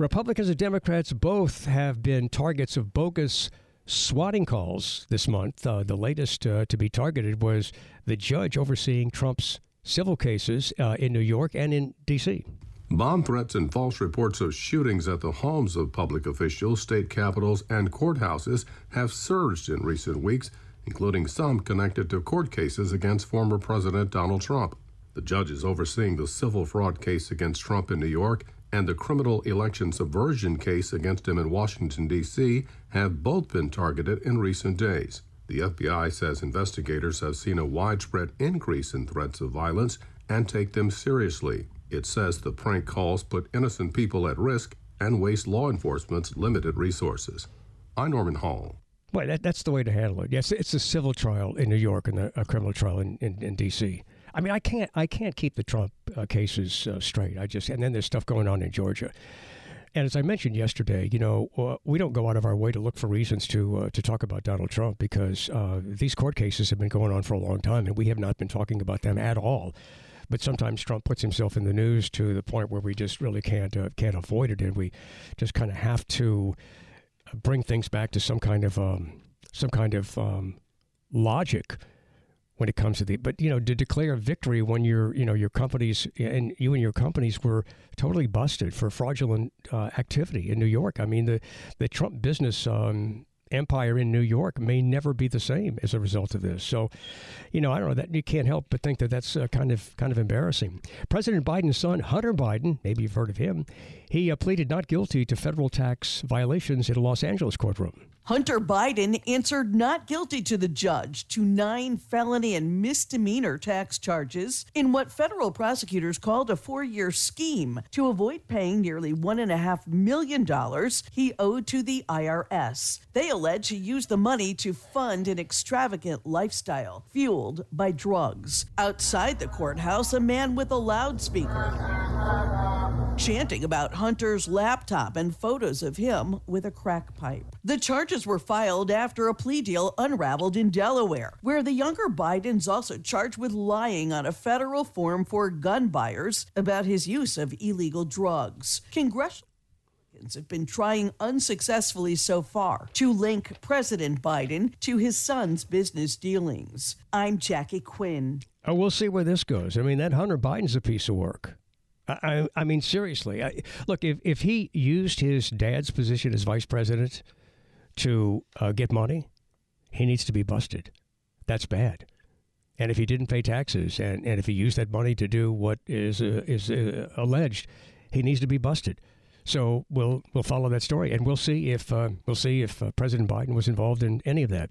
Republicans and Democrats both have been targets of bogus swatting calls this month. Uh, the latest uh, to be targeted was the judge overseeing Trump's civil cases uh, in New York and in D.C. Bomb threats and false reports of shootings at the homes of public officials, state capitals, and courthouses have surged in recent weeks, including some connected to court cases against former President Donald Trump. The judge is overseeing the civil fraud case against Trump in New York and the criminal election subversion case against him in Washington, D.C., have both been targeted in recent days. The FBI says investigators have seen a widespread increase in threats of violence and take them seriously. It says the prank calls put innocent people at risk and waste law enforcement's limited resources. I'm Norman Hall. Well, that, that's the way to handle it. Yes, it's a civil trial in New York and a, a criminal trial in, in, in D.C. I mean, I can't I can't keep the Trump uh, cases uh, straight. I just and then there's stuff going on in Georgia. And as I mentioned yesterday, you know, uh, we don't go out of our way to look for reasons to uh, to talk about Donald Trump because uh, these court cases have been going on for a long time, and we have not been talking about them at all. But sometimes Trump puts himself in the news to the point where we just really can't uh, can't avoid it, and we just kind of have to bring things back to some kind of um, some kind of um, logic when it comes to the but you know to declare victory when your you know your companies and you and your companies were totally busted for fraudulent uh, activity in New York. I mean the the Trump business um, empire in New York may never be the same as a result of this. So, you know, I don't know that you can't help but think that that's uh, kind of kind of embarrassing. President Biden's son, Hunter Biden, maybe you've heard of him, he uh, pleaded not guilty to federal tax violations in a Los Angeles courtroom. Hunter Biden answered not guilty to the judge to nine felony and misdemeanor tax charges in what federal prosecutors called a four year scheme to avoid paying nearly $1.5 million he owed to the IRS. They allege he used the money to fund an extravagant lifestyle fueled by drugs. Outside the courthouse, a man with a loudspeaker chanting about Hunter's laptop and photos of him with a crack pipe. The charges were filed after a plea deal unraveled in Delaware, where the younger Biden's also charged with lying on a federal form for gun buyers about his use of illegal drugs. Congressional have been trying unsuccessfully so far to link President Biden to his son's business dealings. I'm Jackie Quinn. Oh, we'll see where this goes. I mean, that Hunter Biden's a piece of work. I, I mean, seriously. I, look, if, if he used his dad's position as vice president to uh, get money, he needs to be busted. That's bad. And if he didn't pay taxes, and, and if he used that money to do what is uh, is uh, alleged, he needs to be busted. So we'll we'll follow that story, and we'll see if uh, we'll see if uh, President Biden was involved in any of that.